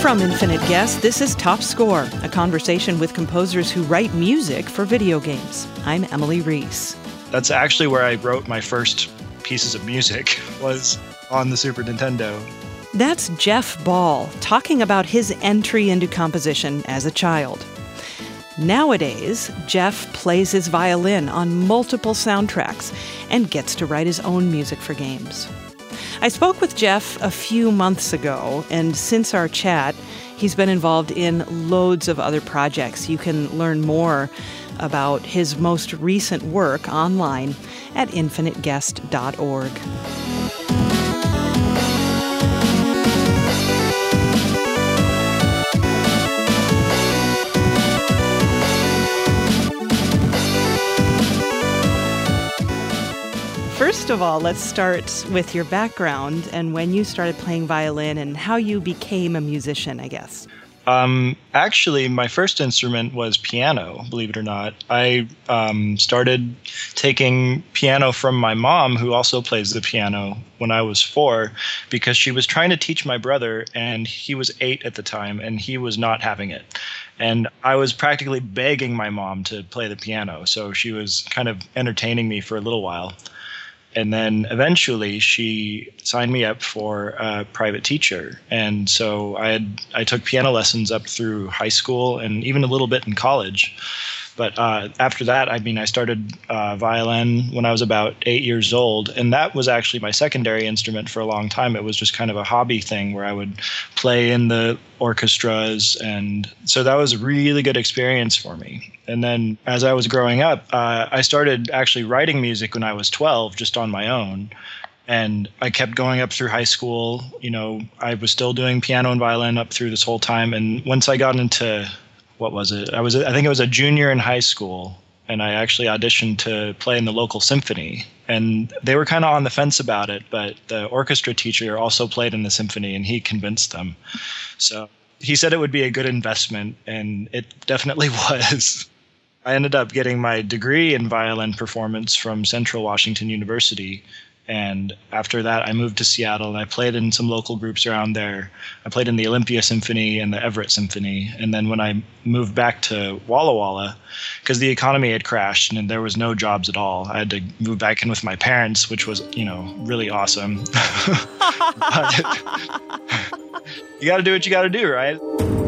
From Infinite Guest, this is Top Score, a conversation with composers who write music for video games. I'm Emily Reese. That's actually where I wrote my first pieces of music was on the Super Nintendo. That's Jeff Ball talking about his entry into composition as a child. Nowadays, Jeff plays his violin on multiple soundtracks and gets to write his own music for games. I spoke with Jeff a few months ago, and since our chat, he's been involved in loads of other projects. You can learn more about his most recent work online at infiniteguest.org. First of all, let's start with your background and when you started playing violin and how you became a musician, I guess. Um, actually, my first instrument was piano, believe it or not. I um, started taking piano from my mom, who also plays the piano, when I was four, because she was trying to teach my brother, and he was eight at the time, and he was not having it. And I was practically begging my mom to play the piano, so she was kind of entertaining me for a little while and then eventually she signed me up for a private teacher. And so i had i took piano lessons up through high school and even a little bit in college but uh, after that, I mean, I started uh, violin when I was about eight years old, and that was actually my secondary instrument for a long time. It was just kind of a hobby thing where I would play in the orchestras, and so that was a really good experience for me. And then as I was growing up, uh, I started actually writing music when I was 12, just on my own and I kept going up through high school. You know, I was still doing piano and violin up through this whole time. And once I got into what was it? I was I think it was a junior in high school, and I actually auditioned to play in the local symphony. And they were kind of on the fence about it, but the orchestra teacher also played in the symphony, and he convinced them. So he said it would be a good investment, and it definitely was. I ended up getting my degree in violin performance from Central Washington University, and after that, I moved to Seattle and I played in some local groups around there. I played in the Olympia Symphony and the Everett Symphony. And then when I moved back to Walla Walla, because the economy had crashed and there was no jobs at all, I had to move back in with my parents, which was, you know, really awesome. you got to do what you got to do, right?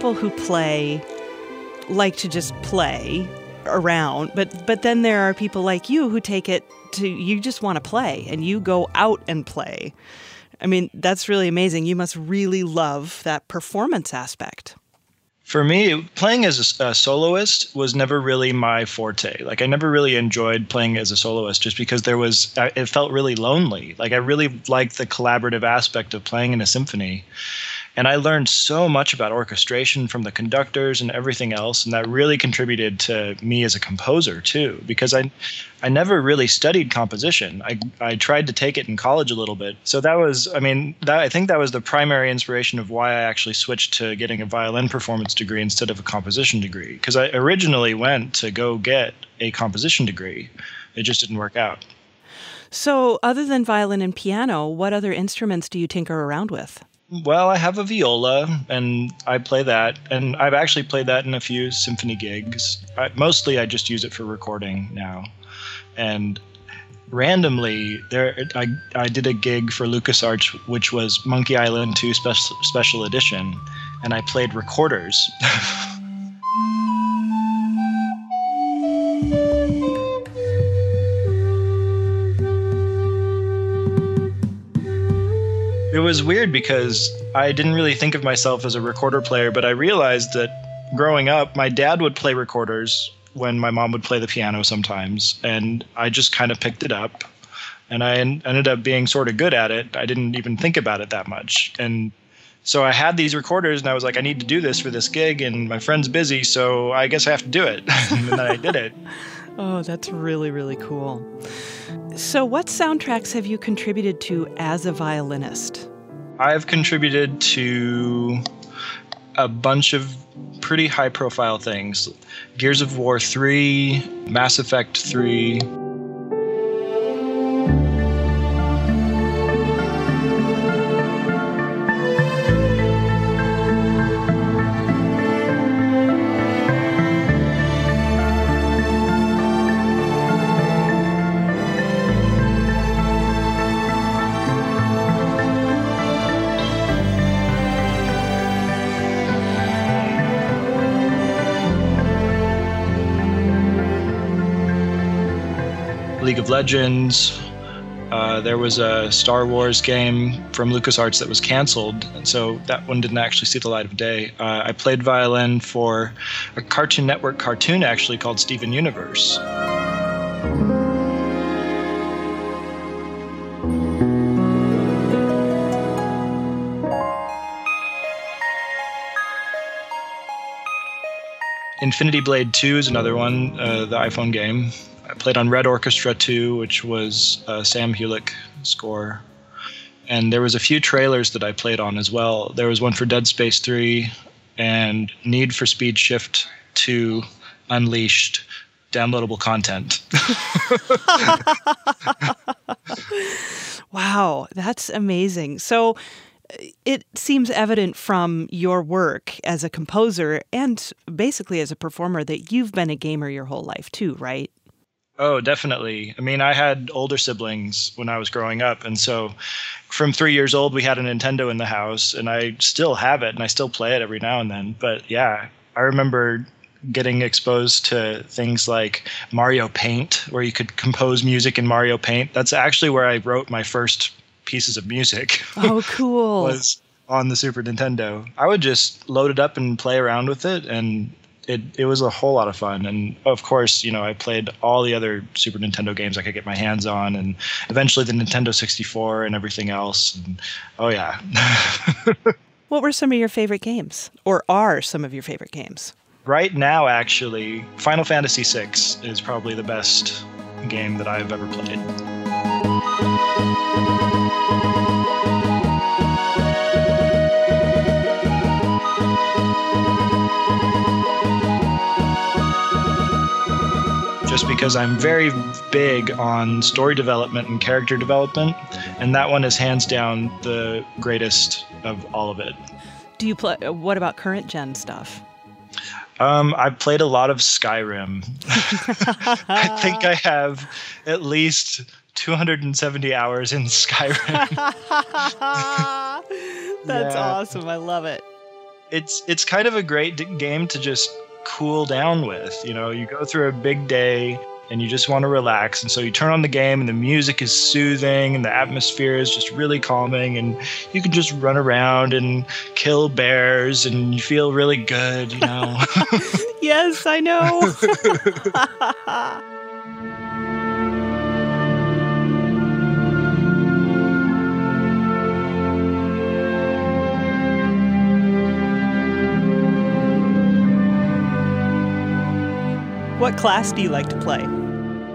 People who play like to just play around, but but then there are people like you who take it to you just want to play and you go out and play. I mean, that's really amazing. You must really love that performance aspect. For me, playing as a, a, soloist was never really my forte. Like I never really enjoyed playing as a soloist just because there was it felt really lonely. Like I really liked the collaborative aspect of playing in a symphony and I learned so much about orchestration from the conductors and everything else, and that really contributed to me as a composer too, because I, I never really studied composition. I, I tried to take it in college a little bit, so that was, I mean, that I think that was the primary inspiration of why I actually switched to getting a violin performance degree instead of a composition degree, because I originally went to go get a composition degree, it just didn't work out. So, other than violin and piano, what other instruments do you tinker around with? Well, I have a viola, and I play that, and I've actually played that in a few symphony gigs. I, mostly, I just use it for recording now, and randomly, there I I did a gig for LucasArts, which was Monkey Island 2 special special edition, and I played recorders. was weird because I didn't really think of myself as a recorder player, but I realized that growing up, my dad would play recorders when my mom would play the piano sometimes, and I just kind of picked it up, and I ended up being sort of good at it. I didn't even think about it that much, and so I had these recorders and I was like, I need to do this for this gig, and my friend's busy, so I guess I have to do it. and then I did it. Oh, that's really, really cool. So, what soundtracks have you contributed to as a violinist? I've contributed to a bunch of pretty high profile things Gears of War 3, Mass Effect 3. League of Legends. Uh, there was a Star Wars game from LucasArts that was canceled, and so that one didn't actually see the light of day. Uh, I played violin for a Cartoon Network cartoon actually called Steven Universe. Infinity Blade 2 is another one, uh, the iPhone game. Played on Red Orchestra 2, which was a Sam Hulick score. And there was a few trailers that I played on as well. There was one for Dead Space 3 and Need for Speed Shift 2 Unleashed downloadable content. wow, that's amazing. So uh, it seems evident from your work as a composer and basically as a performer that you've been a gamer your whole life too, right? Oh, definitely. I mean, I had older siblings when I was growing up. And so from three years old, we had a Nintendo in the house, and I still have it and I still play it every now and then. But yeah, I remember getting exposed to things like Mario Paint, where you could compose music in Mario Paint. That's actually where I wrote my first pieces of music. Oh, cool. was on the Super Nintendo. I would just load it up and play around with it and it, it was a whole lot of fun. And of course, you know, I played all the other Super Nintendo games I could get my hands on, and eventually the Nintendo 64 and everything else. And oh, yeah. what were some of your favorite games, or are some of your favorite games? Right now, actually, Final Fantasy VI is probably the best game that I've ever played. Just because I'm very big on story development and character development, and that one is hands down the greatest of all of it. Do you play? What about current gen stuff? Um, I've played a lot of Skyrim. I think I have at least 270 hours in Skyrim. That's yeah. awesome. I love it. It's it's kind of a great game to just cool down with. You know, you go through a big day and you just want to relax. And so you turn on the game and the music is soothing and the atmosphere is just really calming and you can just run around and kill bears and you feel really good, you know. yes, I know. What class do you like to play?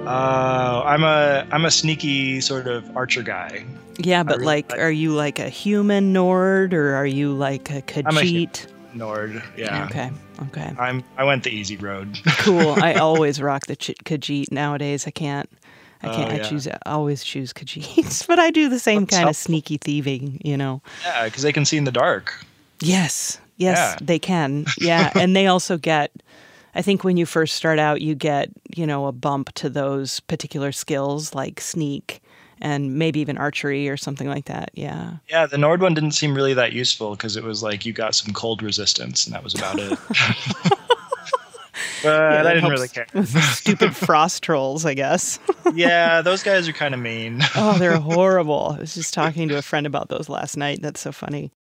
Uh, I'm a I'm a sneaky sort of archer guy. Yeah, but really like, like, are you like a human Nord or are you like a Khajiit? Nord. Yeah. Okay. Okay. I'm I went the easy road. cool. I always rock the Ch- Khajiit nowadays. I can't. I can't. Oh, yeah. I choose. I always choose Khajiits, but I do the same That's kind helpful. of sneaky thieving. You know. Yeah, because they can see in the dark. Yes. Yes, yeah. they can. Yeah, and they also get I think when you first start out, you get, you know, a bump to those particular skills like sneak and maybe even archery or something like that. Yeah. Yeah, the Nord one didn't seem really that useful because it was like you got some cold resistance and that was about it. But yeah, I didn't really care. Stupid frost trolls, I guess. yeah, those guys are kind of mean. oh, they're horrible. I was just talking to a friend about those last night. That's so funny.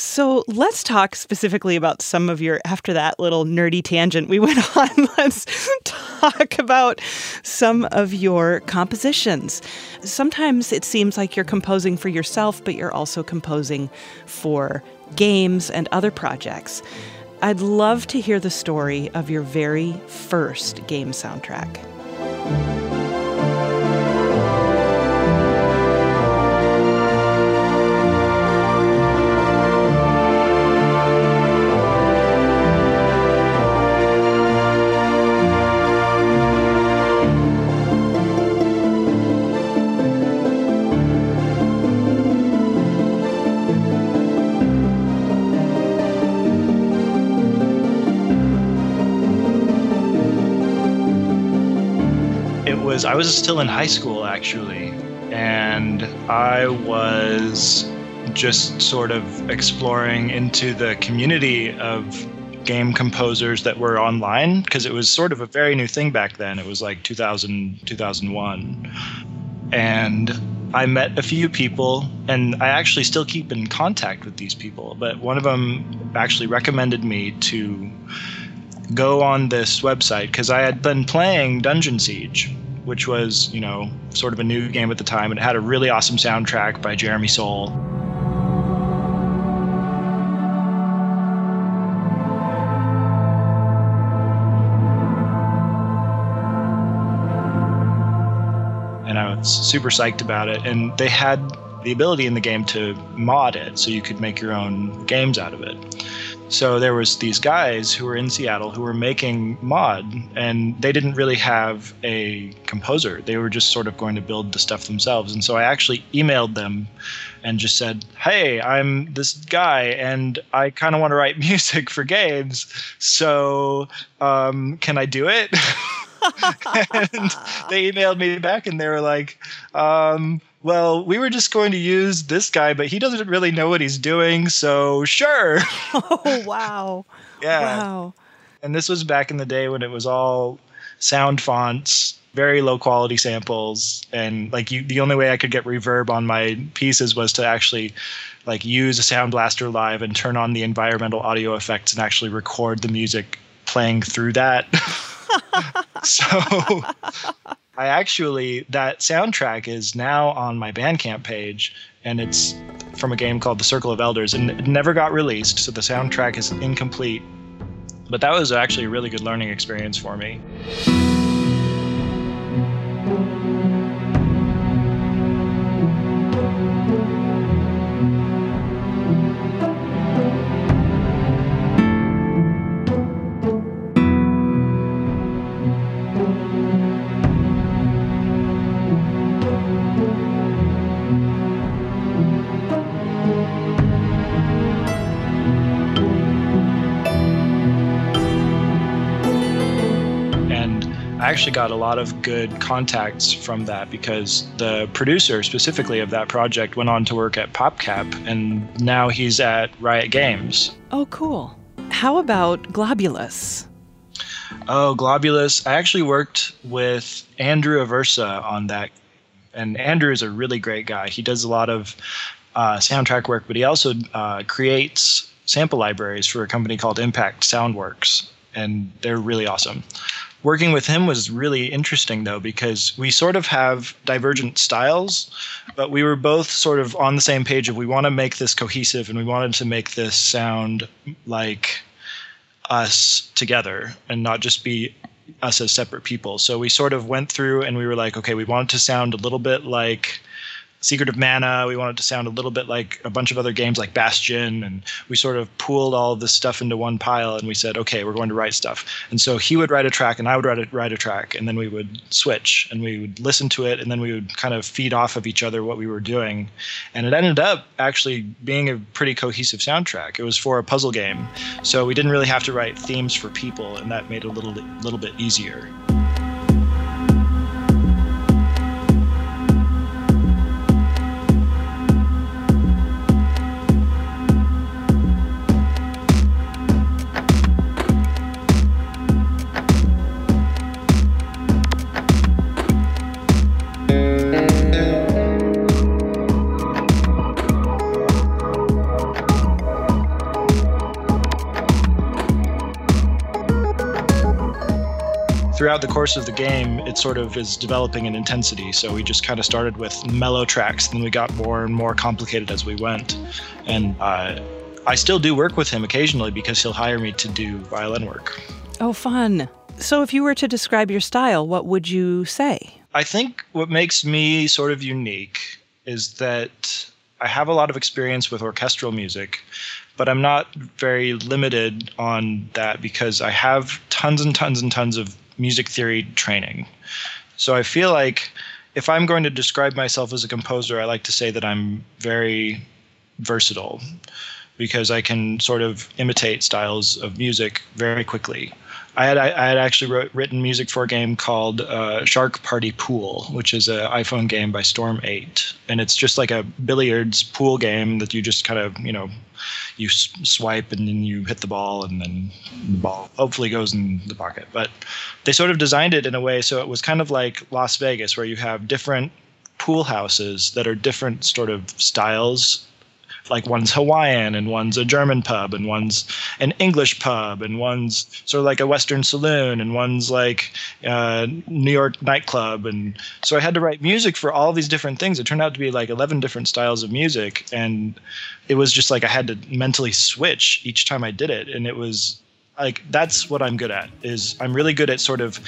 So let's talk specifically about some of your, after that little nerdy tangent we went on, let's talk about some of your compositions. Sometimes it seems like you're composing for yourself, but you're also composing for games and other projects. I'd love to hear the story of your very first game soundtrack. I was still in high school actually, and I was just sort of exploring into the community of game composers that were online because it was sort of a very new thing back then. It was like 2000 2001. And I met a few people, and I actually still keep in contact with these people. But one of them actually recommended me to go on this website because I had been playing Dungeon Siege which was, you know, sort of a new game at the time. And it had a really awesome soundtrack by Jeremy Soule. And I was super psyched about it. And they had the ability in the game to mod it so you could make your own games out of it. So there was these guys who were in Seattle who were making mod and they didn't really have a composer. They were just sort of going to build the stuff themselves. And so I actually emailed them and just said, "Hey, I'm this guy and I kind of want to write music for games. So, um, can I do it?" and they emailed me back and they were like, um, well, we were just going to use this guy, but he doesn't really know what he's doing, so sure. oh, wow. yeah. Wow. And this was back in the day when it was all sound fonts, very low quality samples, and like you, the only way I could get reverb on my pieces was to actually like use a sound blaster live and turn on the environmental audio effects and actually record the music playing through that. so I actually that soundtrack is now on my Bandcamp page, and it's from a game called The Circle of Elders, and it never got released, so the soundtrack is incomplete. But that was actually a really good learning experience for me. Actually got a lot of good contacts from that because the producer specifically of that project went on to work at PopCap and now he's at Riot Games. Oh, cool. How about Globulus? Oh, Globulus. I actually worked with Andrew Aversa on that. And Andrew is a really great guy. He does a lot of uh, soundtrack work, but he also uh, creates sample libraries for a company called Impact Soundworks. And they're really awesome working with him was really interesting though because we sort of have divergent styles but we were both sort of on the same page of we want to make this cohesive and we wanted to make this sound like us together and not just be us as separate people. So we sort of went through and we were like okay we wanted to sound a little bit like Secret of Mana. We wanted to sound a little bit like a bunch of other games like Bastion, and we sort of pooled all of this stuff into one pile, and we said, okay, we're going to write stuff. And so he would write a track, and I would write a, write a track, and then we would switch, and we would listen to it, and then we would kind of feed off of each other what we were doing, and it ended up actually being a pretty cohesive soundtrack. It was for a puzzle game, so we didn't really have to write themes for people, and that made it a little little bit easier. Throughout the course of the game, it sort of is developing in intensity. So we just kind of started with mellow tracks, then we got more and more complicated as we went. And uh, I still do work with him occasionally because he'll hire me to do violin work. Oh, fun. So, if you were to describe your style, what would you say? I think what makes me sort of unique is that I have a lot of experience with orchestral music, but I'm not very limited on that because I have tons and tons and tons of music theory training. So I feel like if I'm going to describe myself as a composer, I like to say that I'm very versatile because I can sort of imitate styles of music very quickly. I had I, had actually wrote, written music for a game called uh, Shark Party Pool, which is an iPhone game by Storm Eight, and it's just like a billiards pool game that you just kind of you know you swipe and then you hit the ball and then the ball hopefully goes in the pocket. But they sort of designed it in a way so it was kind of like Las Vegas, where you have different pool houses that are different sort of styles like one's Hawaiian and one's a German pub and one's an English pub and one's sort of like a Western saloon and one's like a uh, New York nightclub. And so I had to write music for all these different things. It turned out to be like 11 different styles of music. And it was just like I had to mentally switch each time I did it. And it was like, that's what I'm good at is I'm really good at sort of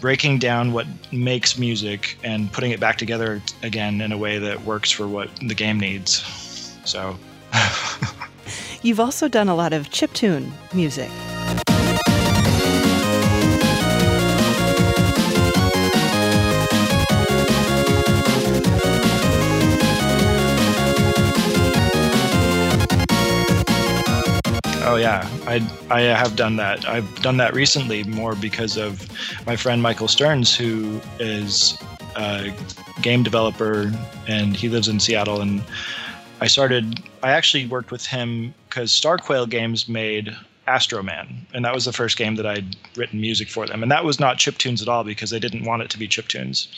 breaking down what makes music and putting it back together again in a way that works for what the game needs. So. You've also done a lot of chiptune music. Oh yeah, I I have done that. I've done that recently more because of my friend Michael Stearns, who is a game developer and he lives in Seattle and I started. I actually worked with him because Starquail Games made Astroman, and that was the first game that I'd written music for them. And that was not chip tunes at all because they didn't want it to be chip tunes.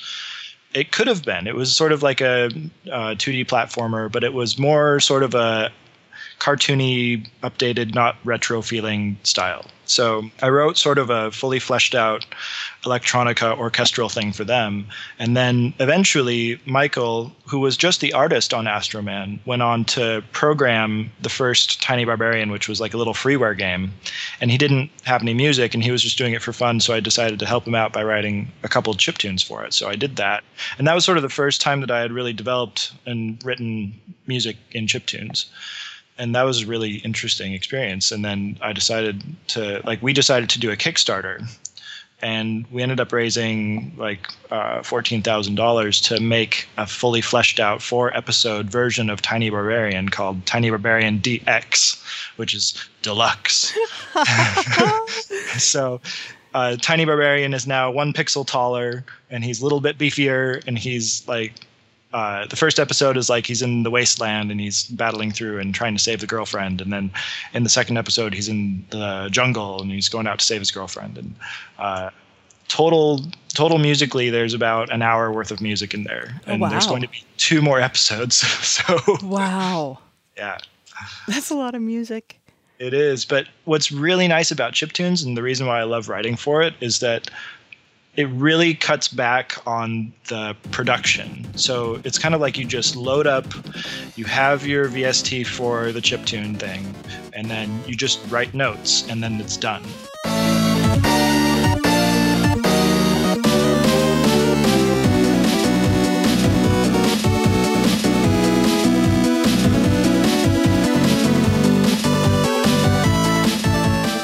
It could have been. It was sort of like a, uh, a 2D platformer, but it was more sort of a cartoony, updated, not retro feeling style. So I wrote sort of a fully fleshed out electronica orchestral thing for them. And then eventually, Michael, who was just the artist on Astroman, went on to program the first Tiny Barbarian, which was like a little freeware game. And he didn't have any music and he was just doing it for fun. So I decided to help him out by writing a couple chip tunes for it. So I did that. And that was sort of the first time that I had really developed and written music in chip tunes and that was a really interesting experience. And then I decided to like we decided to do a Kickstarter, and we ended up raising like uh, fourteen thousand dollars to make a fully fleshed out four episode version of Tiny Barbarian called Tiny Barbarian DX, which is deluxe. so. Uh, Tiny Barbarian is now one pixel taller, and he's a little bit beefier, and he's like uh, the first episode is like he's in the wasteland and he's battling through and trying to save the girlfriend, and then in the second episode he's in the jungle and he's going out to save his girlfriend. And uh, total total musically, there's about an hour worth of music in there, oh, and oh, wow. there's going to be two more episodes. so wow, yeah, that's a lot of music. It is, but what's really nice about chiptunes and the reason why I love writing for it is that it really cuts back on the production. So it's kind of like you just load up, you have your VST for the chiptune thing, and then you just write notes, and then it's done.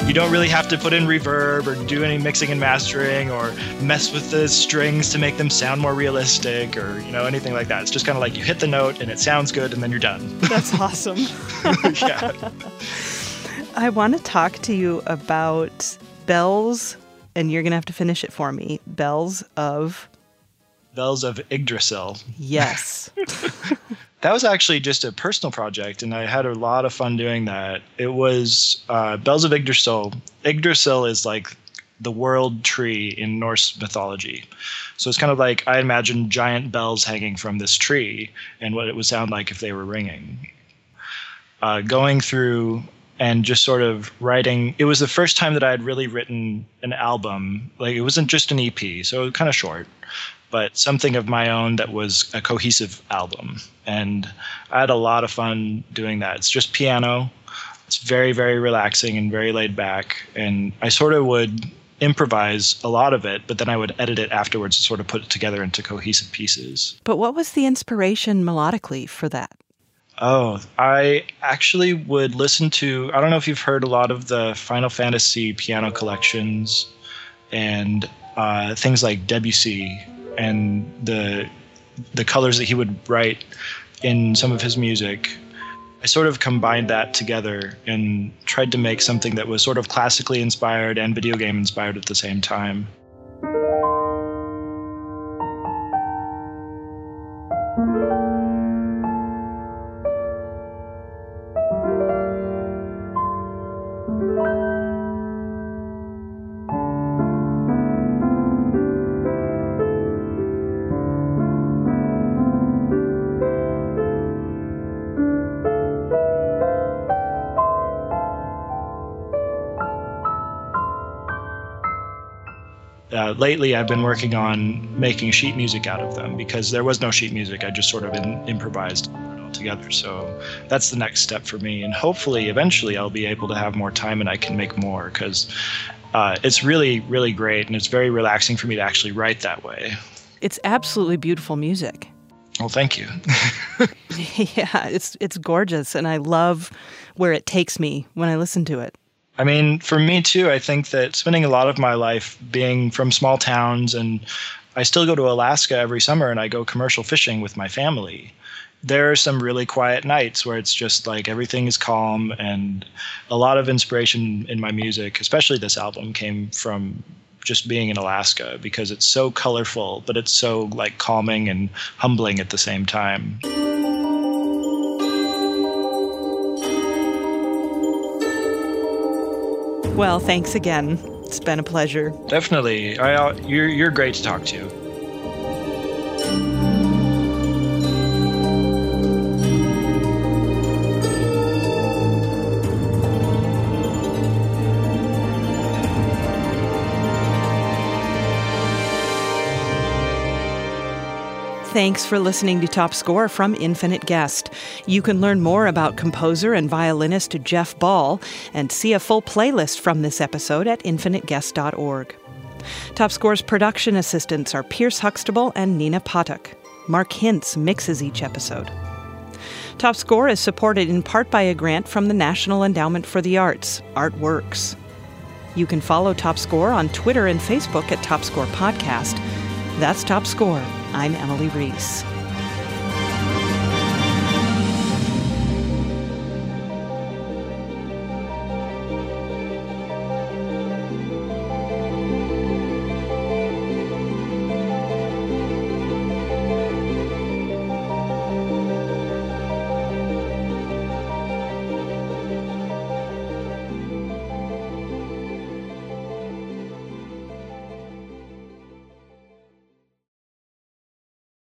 You don't really have to put in reverb or do any mixing and mastering or mess with the strings to make them sound more realistic or you know anything like that. It's just kind of like you hit the note and it sounds good and then you're done. That's awesome. yeah. I want to talk to you about bells and you're going to have to finish it for me. Bells of Bells of Yggdrasil. Yes. that was actually just a personal project, and I had a lot of fun doing that. It was uh, Bells of Yggdrasil. Yggdrasil is like the world tree in Norse mythology. So it's kind of like I imagine giant bells hanging from this tree and what it would sound like if they were ringing. Uh, going through and just sort of writing. It was the first time that I had really written an album. Like it wasn't just an EP, so kind of short, but something of my own that was a cohesive album. And I had a lot of fun doing that. It's just piano. It's very, very relaxing and very laid back. And I sort of would improvise a lot of it, but then I would edit it afterwards to sort of put it together into cohesive pieces. But what was the inspiration melodically for that? Oh, I actually would listen to. I don't know if you've heard a lot of the Final Fantasy piano collections and uh, things like Debussy and the the colors that he would write in some of his music. I sort of combined that together and tried to make something that was sort of classically inspired and video game inspired at the same time. Lately I've been working on making sheet music out of them because there was no sheet music. I just sort of in, improvised it all together. So that's the next step for me. And hopefully, eventually, I'll be able to have more time and I can make more because uh, it's really, really great. And it's very relaxing for me to actually write that way. It's absolutely beautiful music. Well, thank you. yeah, it's it's gorgeous, and I love where it takes me when I listen to it. I mean, for me too, I think that spending a lot of my life being from small towns and I still go to Alaska every summer and I go commercial fishing with my family. There are some really quiet nights where it's just like everything is calm and a lot of inspiration in my music, especially this album, came from just being in Alaska because it's so colorful, but it's so like calming and humbling at the same time. Well, thanks again. It's been a pleasure. Definitely. I, uh, you're, you're great to talk to. Thanks for listening to Top Score from Infinite Guest. You can learn more about composer and violinist Jeff Ball and see a full playlist from this episode at infiniteguest.org. Top Score's production assistants are Pierce Huxtable and Nina Patuk. Mark Hintz mixes each episode. Top Score is supported in part by a grant from the National Endowment for the Arts, Artworks. You can follow Top Score on Twitter and Facebook at Top Score Podcast. That's Top Score. I'm Emily Reese.